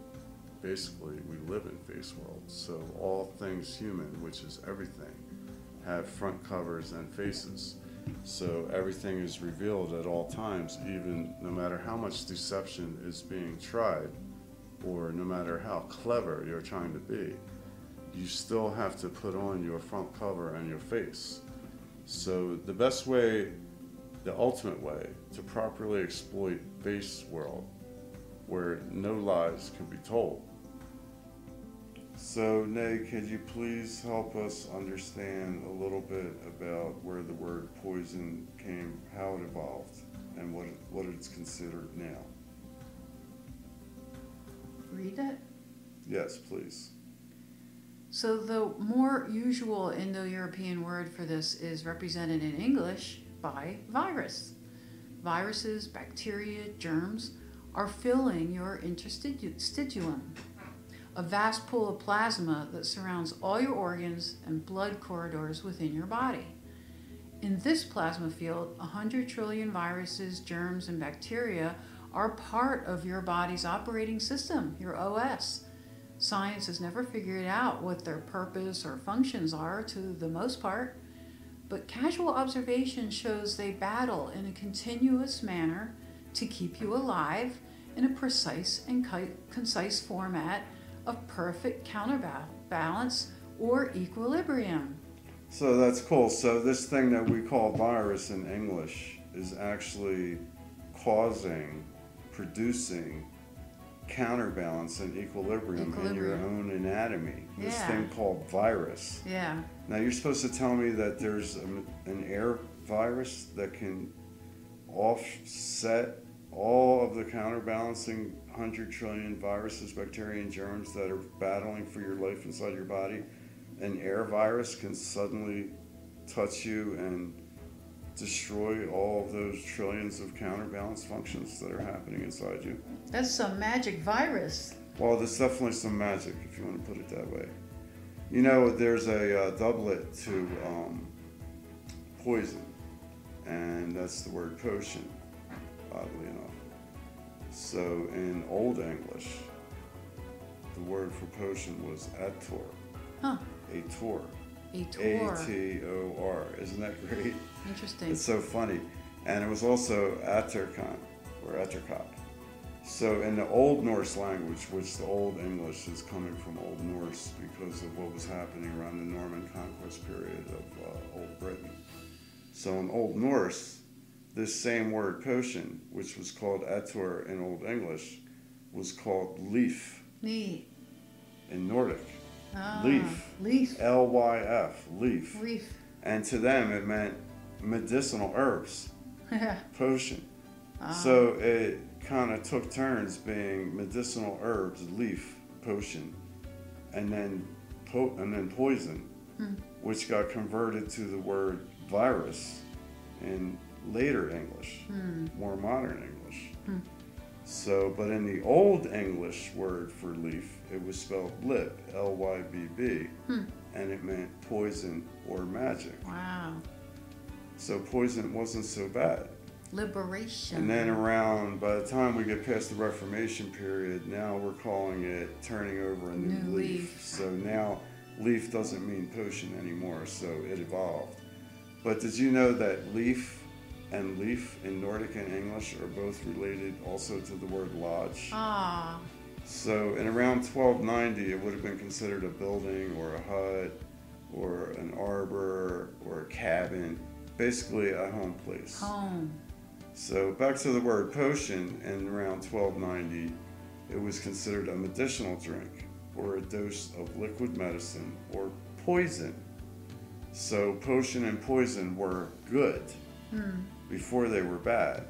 basically we live in face world. So all things human, which is everything, have front covers and faces. So everything is revealed at all times, even no matter how much deception is being tried, or no matter how clever you're trying to be, you still have to put on your front cover and your face. So the best way, the ultimate way to properly exploit face world, where no lies can be told, so, Nay, could you please help us understand a little bit about where the word poison came, how it evolved, and what, what it's considered now? Read it. Yes, please. So, the more usual Indo European word for this is represented in English by virus. Viruses, bacteria, germs are filling your interstitium, a vast pool of plasma that surrounds all your organs and blood corridors within your body. In this plasma field, 100 trillion viruses, germs, and bacteria are part of your body's operating system, your OS. Science has never figured out what their purpose or functions are to the most part, but casual observation shows they battle in a continuous manner to keep you alive in a precise and concise format of perfect counterbalance or equilibrium. So that's cool. So this thing that we call virus in English is actually causing, producing counterbalance and equilibrium, in your own anatomy. This Yeah. thing called virus. Yeah, Now you're supposed to tell me that there's a, an air virus that can offset all of the counterbalancing 100 trillion viruses, bacteria, and germs that are battling for your life inside your body, an air virus can suddenly touch you and destroy all of those trillions of counterbalance functions that are happening inside you? That's some magic virus. Well, there's definitely some magic, if you want to put it that way. You know, there's a uh, doublet to um, poison, and that's the word potion, oddly enough. So in Old English, the word for potion was ator, Huh. ator, A A tour. T O R. Isn't that great? Interesting. It's so funny. And it was also Aterkon or Aterkop. So in the Old Norse language, which the Old English is coming from Old Norse because of what was happening around the Norman conquest period of uh, Old Britain. So in Old Norse, this same word potion, which was called Ator in Old English, was called leaf in Nordic. Ah, Leaf. Leaf. L Y F, leaf. Leaf. And to them, it meant medicinal herbs. (laughs) potion. Ah. So it kind of took turns being medicinal herbs, leaf, potion, and then po- and then poison, Hmm. which got converted to the word virus in later English, Hmm. more modern English. Hmm. So, but in the old English word for leaf, it was spelled lip, L Y B B, Hmm. and it meant poison or magic. Wow. So poison wasn't so bad. Liberation. And then around, by the time we get past the Reformation period, now we're calling it turning over a new, New leaf. leaf. So now leaf doesn't mean potion anymore, so it evolved. But did you know that leaf and leaf in Nordic and English are both related also to the word lodge? Ah. So in around 1290, it would have been considered a building or a hut or an arbor or a cabin, basically a home place. Home. So back to the word potion, in around 1290, it was considered a medicinal drink or a dose of liquid medicine or poison. So potion and poison were good Hmm. Before they were bad.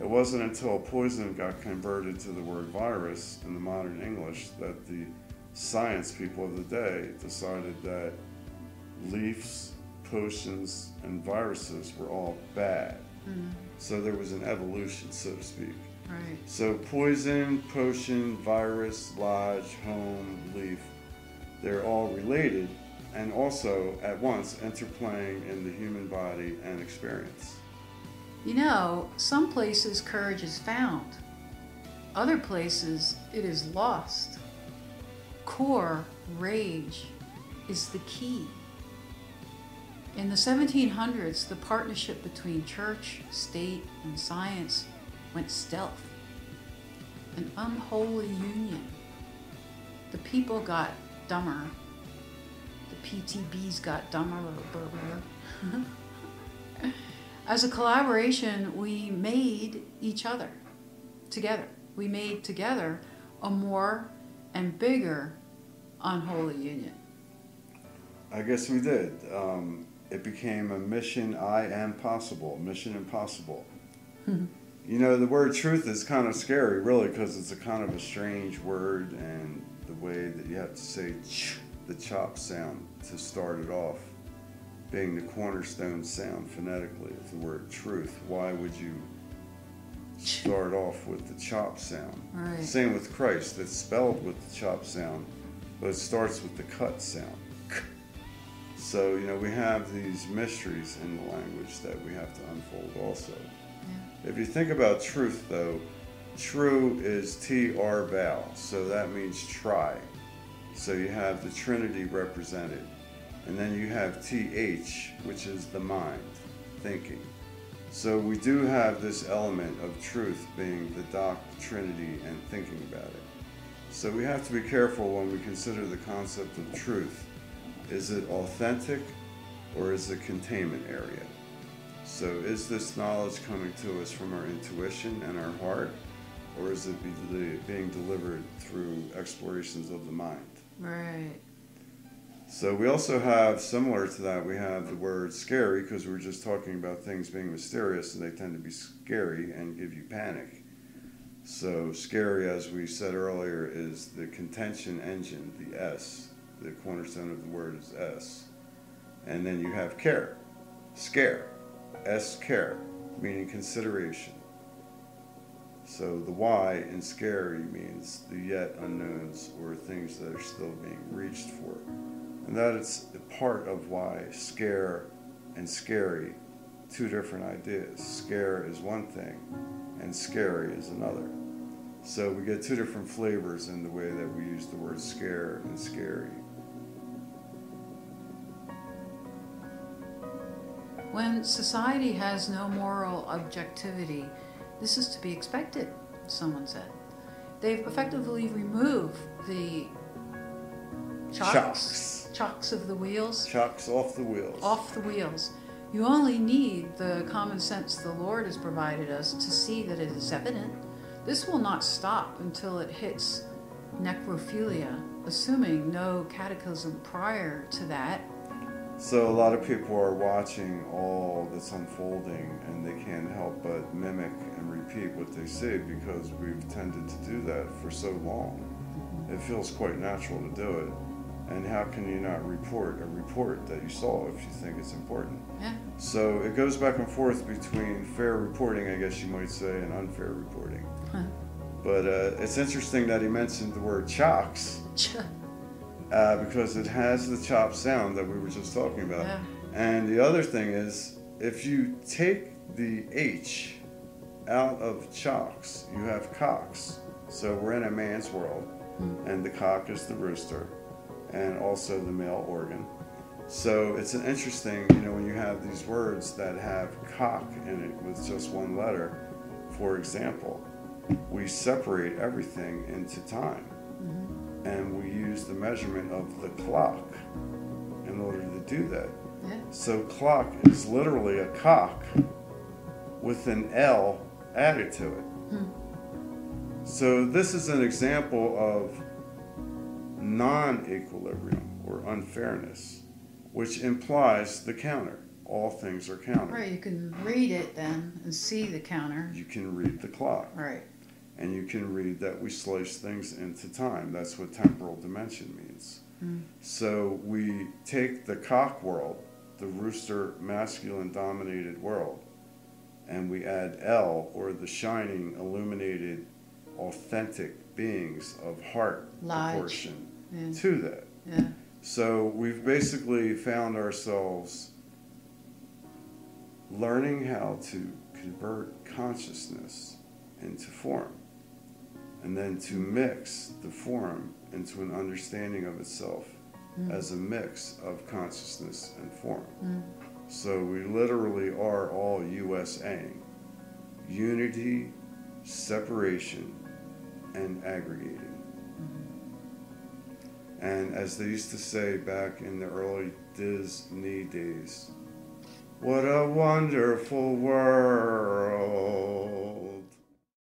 It wasn't until poison got converted to the word virus in the modern English that the science people of the day decided that leaves, potions, and viruses were all bad. Hmm. So there was an evolution, so to speak. Right. So poison, potion, virus, lodge, home, leaf, they're all related and also at once interplaying in the human body and experience. You know, some places courage is found, other places it is lost. Core rage is the key. In the 1700s, the partnership between church, state, and science went stealth, an unholy union. The people got dumber, the PTBs got dumber. (laughs) As a collaboration, we made each other together. We made together a more and bigger unholy union. I guess we did. Um, it became a mission I am possible, mission impossible. (laughs) you know, the word truth is kind of scary, really, because it's a kind of a strange word, and the way that you have to say ch, the chop sound to start it off, being the cornerstone sound phonetically of the word truth. Why would you start off with the chop sound? Right. Same with Christ. It's spelled with the chop sound, but it starts with the cut sound. So, you know, we have these mysteries in the language that we have to unfold also. Yeah. If you think about truth, though, true is TR vowel, so that means try. So you have the Trinity represented. And then you have TH, which is the mind, thinking. So we do have this element of truth being the doc, Trinity, and thinking about it. So we have to be careful when we consider the concept of truth. Is it authentic or is it containment area? So is this knowledge coming to us from our intuition and our heart, or is it being delivered through explorations of the mind? Right. So we also have, similar to that, we have the word scary because we were just talking about things being mysterious and they tend to be scary and give you panic. So scary, as we said earlier, is the contention engine, the S. the cornerstone of the word is S. And then you have care, scare, S care, meaning consideration. So the Y in scary means the yet unknowns or things that are still being reached for. And that is a part of why scare and scary, two different ideas. Scare is one thing and scary is another. So we get two different flavors in the way that we use the word scare and scary. When society has no moral objectivity, this is to be expected, someone said. They've effectively removed the chocks, Chocks. Chocks of the wheels Chucks off the wheels. off the wheels. You only need the common sense the Lord has provided us to see that it is evident. This will not stop until it hits necrophilia, assuming no cataclysm prior to that. So a lot of people are watching all that's unfolding and they can't help but mimic and repeat what they see because we've tended to do that for so long. It feels quite natural to do it. And how can you not report a report that you saw if you think it's important? Yeah. So it goes back and forth between fair reporting, I guess you might say, and unfair reporting. Huh. But uh, it's interesting that he mentioned the word chocks (laughs) uh, because it has the chop sound that we were just talking about. Yeah. And the other thing is, if you take the H out of chocks, you have cocks. So we're in a man's world, and the cock is the rooster, and also the male organ. So it's an interesting, you know, when you have these words that have cock in it with just one letter, for example, we separate everything into time. Mm-hmm. And we use the measurement of the clock in order to do that. Yeah. So clock is literally a cock with an L added to it. Hmm. So this is an example of non-equilibrium or unfairness, which implies the counter. All things are counter. Right, you can read it then and see the counter. You can read the clock. Right. and you can read that we slice things into time. That's what temporal dimension means. Mm. So we take the cock world, the rooster masculine dominated world, and we add L, or the shining, illuminated, authentic beings of heart Lodge. proportion Yeah. to that. Yeah. So we've basically found ourselves learning how to convert consciousness into form and then to mix the form into an understanding of itself mm. as a mix of consciousness and form. Mm. So we literally are all USAing unity, separation, and aggregating. And as they used to say back in the early Disney days, what a wonderful world.